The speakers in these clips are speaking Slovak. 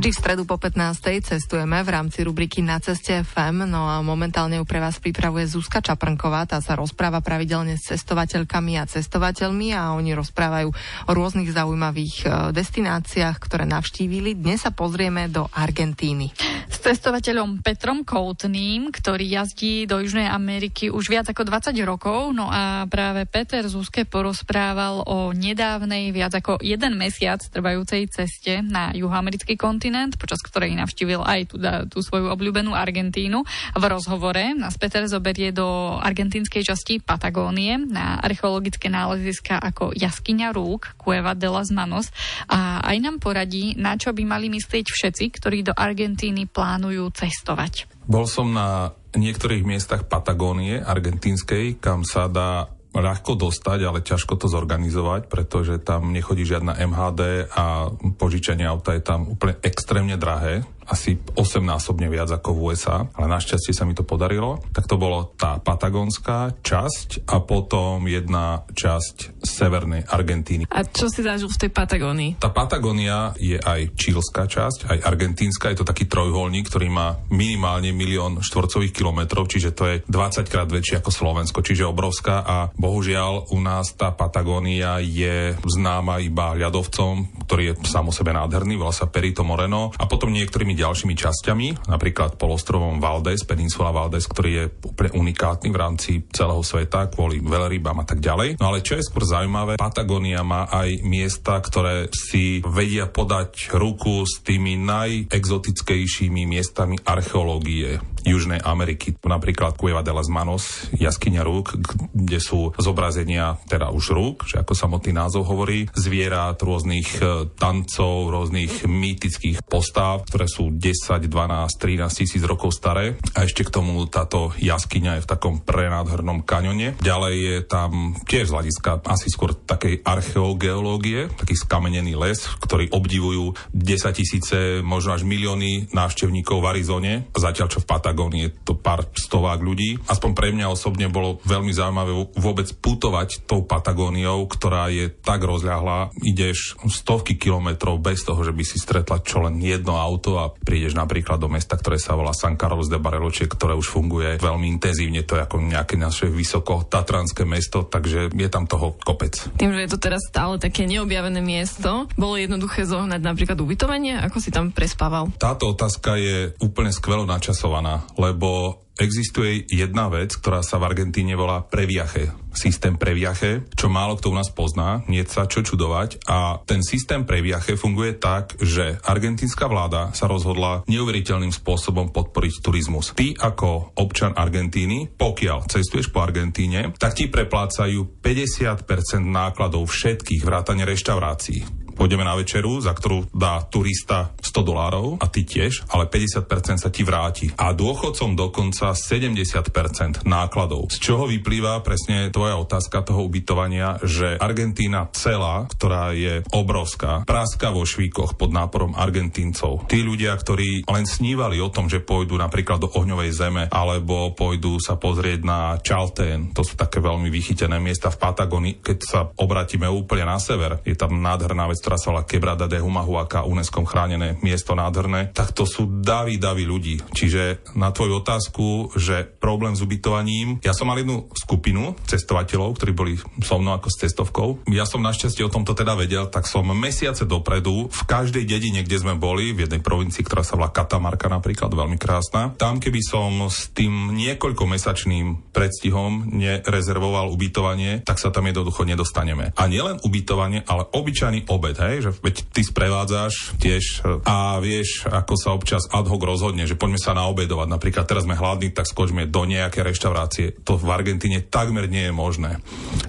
Vždy v stredu po 15. cestujeme v rámci rubriky Na ceste FM, no a momentálne ju pre vás pripravuje Zuzka Čaprnková, tá sa rozpráva pravidelne s cestovateľkami a cestovateľmi a oni rozprávajú o rôznych zaujímavých e, destináciách, ktoré navštívili. Dnes sa pozrieme do Argentíny. S cestovateľom Petrom Koutným, ktorý jazdí do Južnej Ameriky už viac ako 20 rokov, no a práve Peter Zuzke porozprával o nedávnej viac ako jeden mesiac trvajúcej ceste na juhoamerický kontinent kontinent, počas ktorej navštívil aj tú, tú svoju obľúbenú Argentínu. V rozhovore nás Peter zoberie do argentínskej časti Patagónie na archeologické náleziska ako jaskyňa rúk, Cueva de las Manos a aj nám poradí, na čo by mali myslieť všetci, ktorí do Argentíny plánujú cestovať. Bol som na niektorých miestach Patagónie argentínskej, kam sa dá ľahko dostať, ale ťažko to zorganizovať, pretože tam nechodí žiadna MHD a požičanie auta je tam úplne extrémne drahé asi 8-násobne viac ako v USA, ale našťastie sa mi to podarilo. Tak to bolo tá patagonská časť a potom jedna časť severnej Argentíny. A čo si zažil v tej Patagónii? Tá Patagónia je aj čílska časť, aj argentínska. Je to taký trojuholník, ktorý má minimálne milión štvorcových kilometrov, čiže to je 20 krát väčšie ako Slovensko, čiže obrovská a bohužiaľ u nás tá Patagónia je známa iba ľadovcom, ktorý je sám o sebe nádherný, volá sa Perito Moreno a potom niektorými ďalšími časťami, napríklad polostrovom Valdes, Peninsula Valdes, ktorý je úplne unikátny v rámci celého sveta kvôli veľrybám a tak ďalej. No ale čo je skôr zaujímavé, Patagónia má aj miesta, ktoré si vedia podať ruku s tými najexotickejšími miestami archeológie Južnej Ameriky. Napríklad Cueva de las Manos, jaskyňa rúk, kde sú zobrazenia teda už rúk, že ako samotný názov hovorí, zvierat, rôznych e, tancov, rôznych mýtických postáv, ktoré sú 10, 12, 13 tisíc rokov staré. A ešte k tomu táto jaskyňa je v takom prenádhernom kaňone. Ďalej je tam tiež z hľadiska asi skôr takej archeogeológie, taký skamenený les, ktorý obdivujú 10 tisíce, možno až milióny návštevníkov v Arizone, zatiaľ čo v Pata Patagónie, to pár stovák ľudí. Aspoň pre mňa osobne bolo veľmi zaujímavé vôbec putovať tou Patagóniou, ktorá je tak rozľahlá. Ideš stovky kilometrov bez toho, že by si stretla čo len jedno auto a prídeš napríklad do mesta, ktoré sa volá San Carlos de Bariloche, ktoré už funguje veľmi intenzívne. To je ako nejaké naše vysoko tatranské mesto, takže je tam toho kopec. Tým, že je to teraz stále také neobjavené miesto, bolo jednoduché zohnať napríklad ubytovanie? Ako si tam prespával? Táto otázka je úplne skvelo načasovaná lebo existuje jedna vec, ktorá sa v Argentíne volá previache. Systém previache, čo málo kto u nás pozná, nie sa čo čudovať. A ten systém previache funguje tak, že argentínska vláda sa rozhodla neuveriteľným spôsobom podporiť turizmus. Ty ako občan Argentíny, pokiaľ cestuješ po Argentíne, tak ti preplácajú 50% nákladov všetkých vrátane reštaurácií pôjdeme na večeru, za ktorú dá turista 100 dolárov a ty tiež, ale 50% sa ti vráti. A dôchodcom dokonca 70% nákladov. Z čoho vyplýva presne tvoja otázka toho ubytovania, že Argentína celá, ktorá je obrovská, práska vo švíkoch pod náporom Argentíncov. Tí ľudia, ktorí len snívali o tom, že pôjdu napríklad do ohňovej zeme, alebo pôjdu sa pozrieť na Chaltén, to sú také veľmi vychytené miesta v Patagónii, keď sa obratíme úplne na sever, je tam nádherná vec, sa volá Quebrada de Humahuaca, UNESCO chránené miesto nádherné, tak to sú davy, davy ľudí. Čiže na tvoju otázku, že problém s ubytovaním, ja som mal jednu skupinu cestovateľov, ktorí boli so mnou ako s cestovkou. Ja som našťastie o tomto teda vedel, tak som mesiace dopredu v každej dedine, kde sme boli, v jednej provincii, ktorá sa volá Katamarka napríklad, veľmi krásna. Tam, keby som s tým niekoľkomesačným predstihom nerezervoval ubytovanie, tak sa tam jednoducho nedostaneme. A nielen ubytovanie, ale obyčajný obed hej, že veď ty sprevádzaš tiež a vieš, ako sa občas ad hoc rozhodne, že poďme sa naobedovať. Napríklad teraz sme hladní, tak skočme do nejakej reštaurácie. To v Argentíne takmer nie je možné.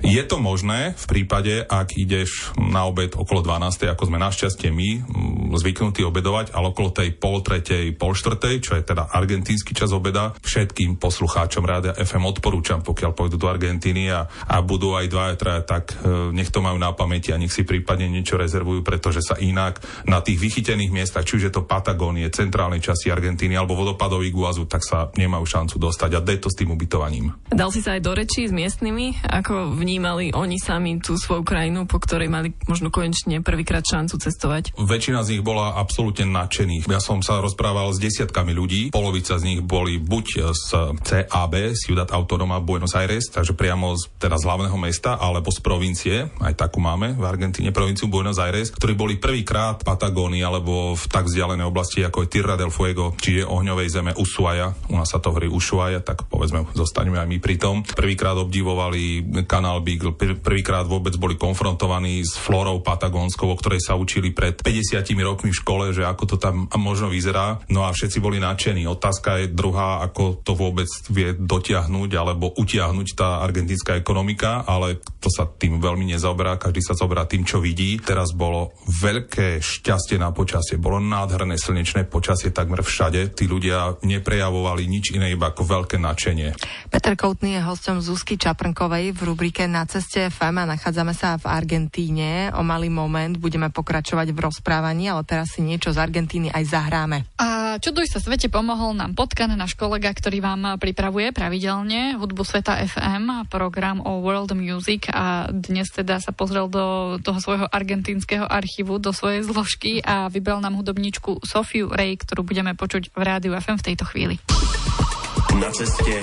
Je to možné v prípade, ak ideš na obed okolo 12. ako sme našťastie my zvyknutí obedovať, ale okolo tej pol tretej, pol štvrtej, čo je teda argentínsky čas obeda, všetkým poslucháčom rádia FM odporúčam, pokiaľ pôjdu do Argentíny a, a budú aj dva, traja, tak e, nech to majú na pamäti a nech si prípadne niečo rezervujú, pretože sa inak na tých vychytených miestach, či už je to Patagónie, centrálnej časti Argentíny alebo vodopadový Guazu, tak sa nemajú šancu dostať a to s tým ubytovaním. Dal si sa aj do rečí s miestnymi, ako vnímali oni sami tú svoju krajinu, po ktorej mali možno konečne prvýkrát šancu cestovať? Väčšina z nich bola absolútne nadšených. Ja som sa rozprával s desiatkami ľudí, polovica z nich boli buď z CAB, Ciudad Autonoma Buenos Aires, takže priamo z, teda z hlavného mesta, alebo z provincie, aj takú máme v Argentíne, provinciu Buenos Aires, ktorí boli prvýkrát v Patagónii alebo v tak vzdialenej oblasti ako je Tierra del Fuego, čiže ohňovej zeme Ushuaia, u nás sa to hovorí Ushuaia, tak povedzme, zostaneme aj my pri tom. Prvýkrát obdivovali kanál Beagle, prvýkrát vôbec boli konfrontovaní s flórou patagónskou, o ktorej sa učili pred 50 rokmi v škole, že ako to tam možno vyzerá. No a všetci boli nadšení. Otázka je druhá, ako to vôbec vie dotiahnuť alebo utiahnuť tá argentínska ekonomika, ale to sa tým veľmi nezaoberá, každý sa zaoberá tým, čo vidí. Teraz bolo veľké šťastie na počasie, bolo nádherné slnečné počasie takmer všade. Tí ľudia neprejavovali nič iné, iba ako veľké nadšenie. Peter Koutný je hostom Zuzky Čaprnkovej v rubrike Na ceste FM a nachádzame sa v Argentíne. O malý moment budeme pokračovať v rozprávaní, ale teraz si niečo z Argentíny aj zahráme. A čuduj sa svete pomohol nám potkan, náš kolega, ktorý vám pripravuje pravidelne hudbu Sveta FM, program o World Music a dnes teda sa pozrel do toho svojho argentínskeho archívu, do svojej zložky a vybral nám hudobničku Sofiu Ray, ktorú budeme počuť v rádiu FM v tejto chvíli. Na ceste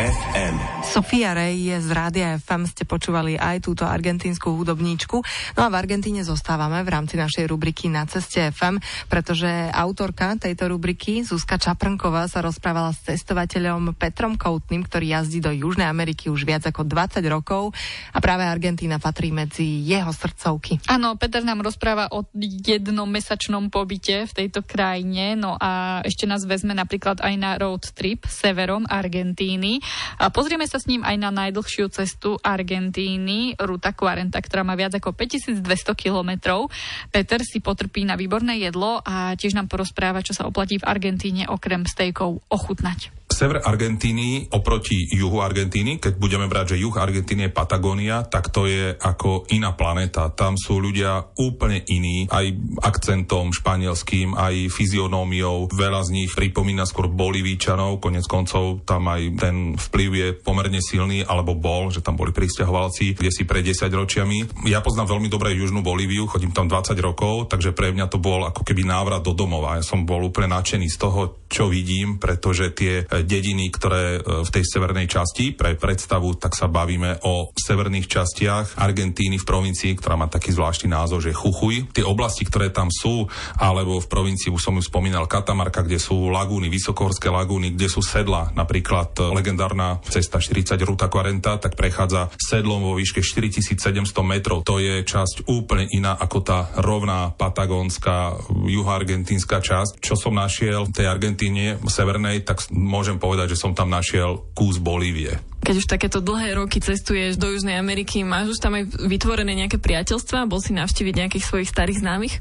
FM. Sofia Rey je z Rádia FM, ste počúvali aj túto argentínsku hudobníčku. No a v Argentíne zostávame v rámci našej rubriky Na ceste FM, pretože autorka tejto rubriky, Zuzka Čaprnková, sa rozprávala s cestovateľom Petrom Koutným, ktorý jazdí do Južnej Ameriky už viac ako 20 rokov a práve Argentína patrí medzi jeho srdcovky. Áno, Peter nám rozpráva o jednomesačnom pobyte v tejto krajine, no a ešte nás vezme napríklad aj na road trip severom Argentíny. A pozrieme sa s ním aj na najdlhšiu cestu Argentíny, Ruta 40, ktorá má viac ako 5200 kilometrov. Peter si potrpí na výborné jedlo a tiež nám porozpráva, čo sa oplatí v Argentíne okrem stejkov ochutnať sever Argentíny oproti juhu Argentíny, keď budeme brať, že juh Argentíny je Patagónia, tak to je ako iná planéta. Tam sú ľudia úplne iní, aj akcentom španielským, aj fyzionómiou. Veľa z nich pripomína skôr Bolívíčanov, konec koncov tam aj ten vplyv je pomerne silný, alebo bol, že tam boli pristahovalci, kde si pred 10 ročiami. Ja poznám veľmi dobre južnú Bolíviu, chodím tam 20 rokov, takže pre mňa to bol ako keby návrat do domova. Ja som bol úplne nadšený z toho, čo vidím, pretože tie dediny, ktoré e, v tej severnej časti, pre predstavu, tak sa bavíme o severných častiach Argentíny v provincii, ktorá má taký zvláštny názov, že Chuchuj. Tie oblasti, ktoré tam sú, alebo v provincii, už som ju spomínal, Katamarka, kde sú lagúny, vysokohorské lagúny, kde sú sedla, napríklad e, legendárna cesta 40 Ruta 40, tak prechádza sedlom vo výške 4700 metrov. To je časť úplne iná ako tá rovná patagónska juhoargentínska časť. Čo som našiel v tej Argentíne severnej, tak môžem povedať, že som tam našiel kus Bolívie. Keď už takéto dlhé roky cestuješ do Južnej Ameriky, máš už tam aj vytvorené nejaké priateľstva? Bol si navštíviť nejakých svojich starých známych?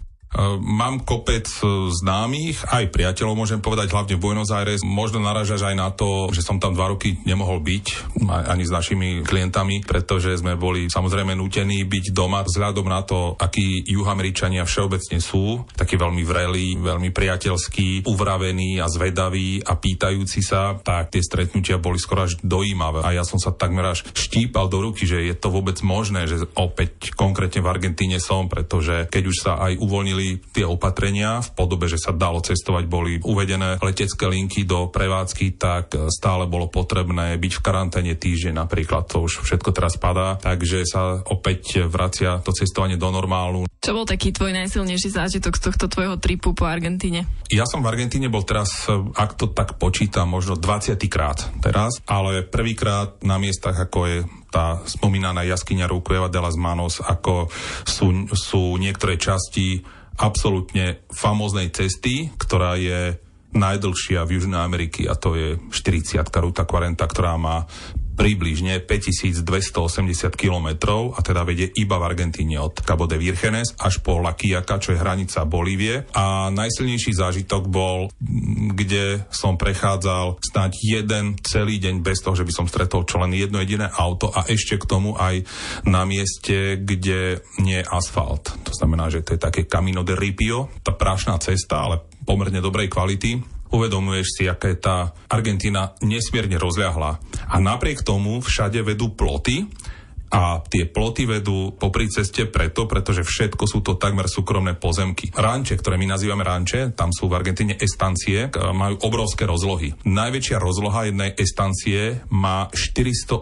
Mám kopec e, známych, aj priateľov môžem povedať, hlavne v Buenos Aires. Možno naražaš aj na to, že som tam dva roky nemohol byť, ani s našimi klientami, pretože sme boli samozrejme nútení byť doma vzhľadom na to, akí juhameričania všeobecne sú, takí veľmi vrelí, veľmi priateľskí, uvravení a zvedaví a pýtajúci sa, tak tie stretnutia boli skoro až dojímavé. A ja som sa takmer až štípal do ruky, že je to vôbec možné, že opäť konkrétne v Argentíne som, pretože keď už sa aj uvoľnili splnili tie opatrenia v podobe, že sa dalo cestovať, boli uvedené letecké linky do prevádzky, tak stále bolo potrebné byť v karanténe týždeň napríklad. To už všetko teraz padá, takže sa opäť vracia to cestovanie do normálu. Čo bol taký tvoj najsilnejší zážitok z tohto tvojho tripu po Argentíne? Ja som v Argentíne bol teraz, ak to tak počítam, možno 20 krát teraz, ale prvýkrát na miestach, ako je tá spomínaná jaskyňa Rukujeva de las Manos, ako sú, sú niektoré časti absolútne famóznej cesty, ktorá je najdlhšia v Južnej Ameriky a to je 40 Ruta 40, ktorá má približne 5280 km a teda vedie iba v Argentíne od Cabo de Virgenes až po La Quiaca, čo je hranica Bolívie. A najsilnejší zážitok bol, kde som prechádzal snáď jeden celý deň bez toho, že by som stretol čo len jedno jediné auto a ešte k tomu aj na mieste, kde nie je asfalt. To znamená, že to je také Camino de Ripio, tá prášná cesta, ale pomerne dobrej kvality uvedomuješ si, aká je tá Argentína nesmierne rozľahlá. A napriek tomu všade vedú ploty, a tie ploty vedú popri ceste preto, pretože všetko sú to takmer súkromné pozemky. Ranče, ktoré my nazývame ranče, tam sú v Argentíne estancie, majú obrovské rozlohy. Najväčšia rozloha jednej estancie má 480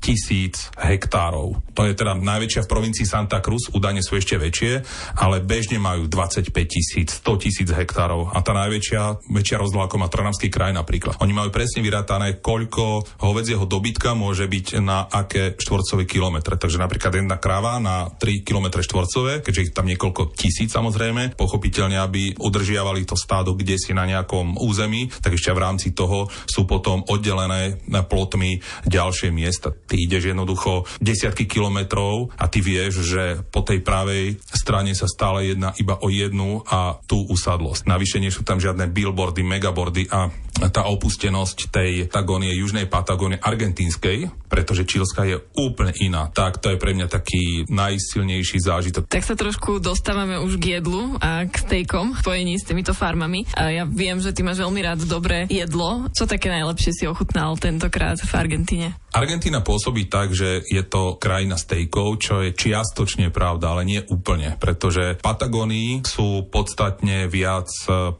tisíc hektárov. To je teda najväčšia v provincii Santa Cruz, údajne sú ešte väčšie, ale bežne majú 25 tisíc, 100 tisíc hektárov. A tá najväčšia väčšia rozloha, ako má Trnavský kraj napríklad. Oni majú presne vyrátané, koľko hovedzieho dobytka môže byť na aké štvor štvorcové kilometre. Takže napríklad jedna kráva na 3 km štvorcové, keďže ich tam niekoľko tisíc samozrejme, pochopiteľne, aby udržiavali to stádo kde si na nejakom území, tak ešte v rámci toho sú potom oddelené plotmi ďalšie miesta. Ty ideš jednoducho desiatky kilometrov a ty vieš, že po tej pravej strane sa stále jedná iba o jednu a tú usadlosť. Navyše nie sú tam žiadne billboardy, megaboardy a tá opustenosť tej Patagónie, južnej Patagónie, argentínskej, pretože Čilska je úplne iná. Tak to je pre mňa taký najsilnejší zážitok. Tak sa trošku dostávame už k jedlu a k stejkom spojení s týmito farmami. A ja viem, že ty máš veľmi rád dobré jedlo. Čo také najlepšie si ochutnal tentokrát v Argentíne? Argentína pôsobí tak, že je to krajina stejkov, čo je čiastočne pravda, ale nie úplne, pretože v Patagónii sú podstatne viac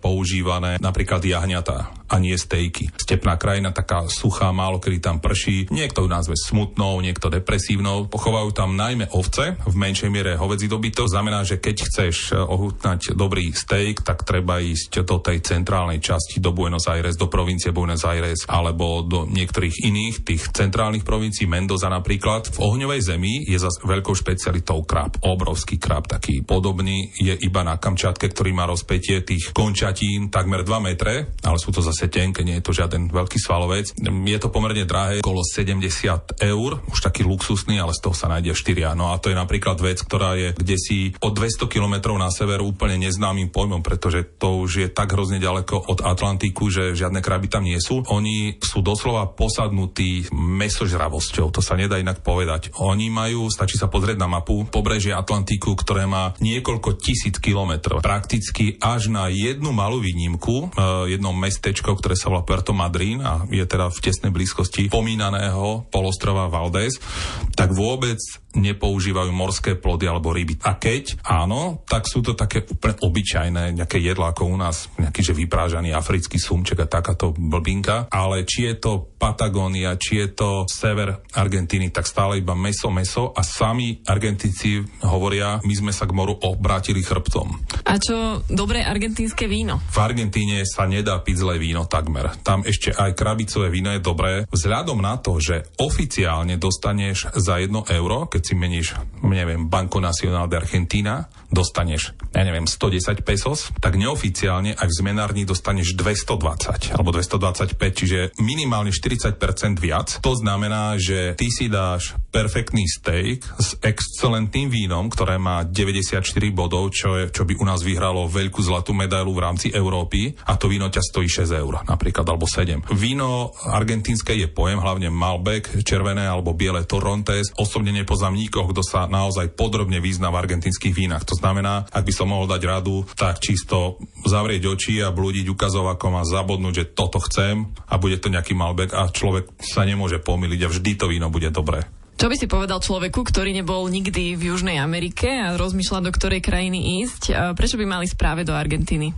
používané napríklad jahňatá a nie stejky. Stepná krajina, taká suchá, málo kedy tam prší. Niekto ju nazve smutnou, niekto depresívnou. Pochovajú tam najmä ovce, v menšej miere hovedzí dobytok. Znamená, že keď chceš ohutnať dobrý steak, tak treba ísť do tej centrálnej časti, do Buenos Aires, do provincie Buenos Aires alebo do niektorých iných tých centrálnych provincií, Mendoza napríklad. V ohňovej zemi je zase veľkou špecialitou krab. Obrovský krab, taký podobný je iba na Kamčatke, ktorý má rozpetie tých končatín takmer 2 metre, ale sú to zase tenké, nie je to žiaden veľký svalovec. Je to pomerne drahé, okolo 70 eur, už taký luxusný, ale z toho sa nájde 4. No a to je napríklad vec, ktorá je kde si o 200 km na sever úplne neznámym pojmom, pretože to už je tak hrozne ďaleko od Atlantiku, že žiadne kraby tam nie sú. Oni sú doslova posadnutí mesožravosťou, to sa nedá inak povedať. Oni majú, stačí sa pozrieť na mapu, pobrežie Atlantiku, ktoré má niekoľko tisíc kilometrov. Prakticky až na jednu malú výnimku, eh, jedno mestečko ktoré sa volá Puerto Madryn a je teda v tesnej blízkosti pomínaného polostrova Valdez, tak vôbec nepoužívajú morské plody alebo ryby. A keď áno, tak sú to také úplne obyčajné nejaké jedlá ako u nás, nejaký že vyprážaný africký sumček a takáto blbinka. Ale či je to Patagónia, či je to sever Argentíny, tak stále iba meso, meso a sami Argentíci hovoria, my sme sa k moru obrátili chrbtom. A čo dobré argentínske víno? V Argentíne sa nedá piť zlé víno takmer. Tam ešte aj krabicové víno je dobré. Vzhľadom na to, že oficiálne dostaneš za 1 euro, keď si meníš, neviem, Banco Nacional de Argentina, dostaneš, ja neviem, 110 pesos, tak neoficiálne aj v zmenárni dostaneš 220 alebo 225, čiže minimálne 40% viac. To znamená, že ty si dáš perfektný steak s excelentným vínom, ktoré má 94 bodov, čo, je, čo by u nás vyhralo veľkú zlatú medailu v rámci Európy a to víno ťa stojí 6 eur napríklad, alebo 7. Víno argentínske je pojem, hlavne Malbec, červené alebo biele Torrontés. Osobne nepoznám nikoho, kto sa naozaj podrobne vyzná v argentínskych vínach. To znamená, ak by som mohol dať radu, tak čisto zavrieť oči a blúdiť ukazovakom a zabodnúť, že toto chcem a bude to nejaký Malbec a človek sa nemôže pomýliť a vždy to víno bude dobré. Čo by si povedal človeku, ktorý nebol nikdy v Južnej Amerike a rozmýšľa, do ktorej krajiny ísť? Prečo by mali správe do Argentíny?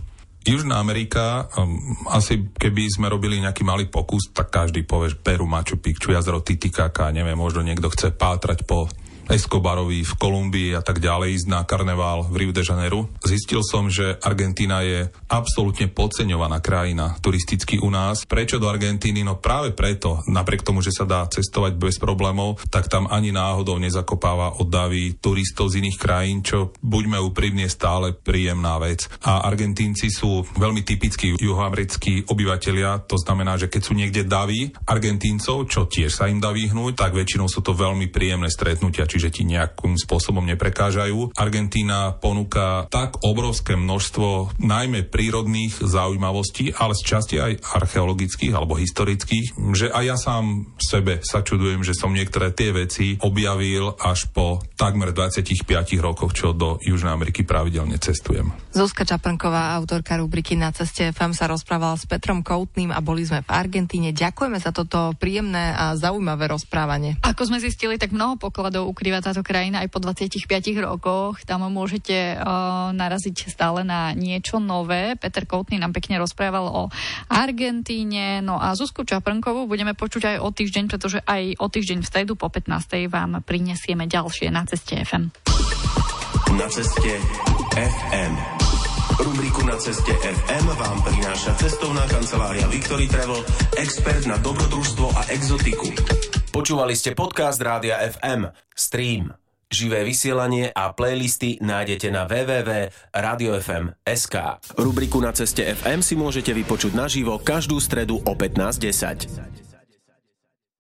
Južná Amerika, um, asi keby sme robili nejaký malý pokus, tak každý povie, že Peru, Machu Picchu, jazero Titicaca, neviem, možno niekto chce pátrať po Escobarovi v Kolumbii a tak ďalej ísť na karneval v Rio de Janeiro. Zistil som, že Argentína je absolútne podceňovaná krajina turisticky u nás. Prečo do Argentíny? No práve preto, napriek tomu, že sa dá cestovať bez problémov, tak tam ani náhodou nezakopáva od davy turistov z iných krajín, čo buďme úprimne stále príjemná vec. A Argentínci sú veľmi typickí juhoamerickí obyvatelia, to znamená, že keď sú niekde davy Argentíncov, čo tiež sa im dá vyhnúť, tak väčšinou sú to veľmi príjemné stretnutia, čiže ti nejakým spôsobom neprekážajú. Argentína ponúka tak obrovské množstvo najmä prírodných zaujímavostí, ale z časti aj archeologických alebo historických, že aj ja sám sebe sa čudujem, že som niektoré tie veci objavil až po takmer 25 rokoch, čo do Južnej Ameriky pravidelne cestujem. Zuzka Čaprnková, autorka rubriky Na ceste FM sa rozprávala s Petrom Koutným a boli sme v Argentíne. Ďakujeme za toto príjemné a zaujímavé rozprávanie. Ako sme zistili, tak mnoho pokladov ukrýva táto krajina aj po 25 rokoch. Tam môžete uh, naraziť stále na niečo nové. Peter Koutný nám pekne rozprával o Argentíne. No a Zuzku Čaprnkovú budeme počuť aj o týždeň, pretože aj o týždeň v stredu po 15. vám prinesieme ďalšie na ceste FM. Na ceste FM. Rubriku Na ceste FM vám prináša cestovná kancelária Victory Travel, expert na dobrodružstvo a exotiku. Počúvali ste podcast Rádia FM. Stream. Živé vysielanie a playlisty nájdete na www.radiofm.sk. Rubriku Na ceste FM si môžete vypočuť naživo každú stredu o 15.10.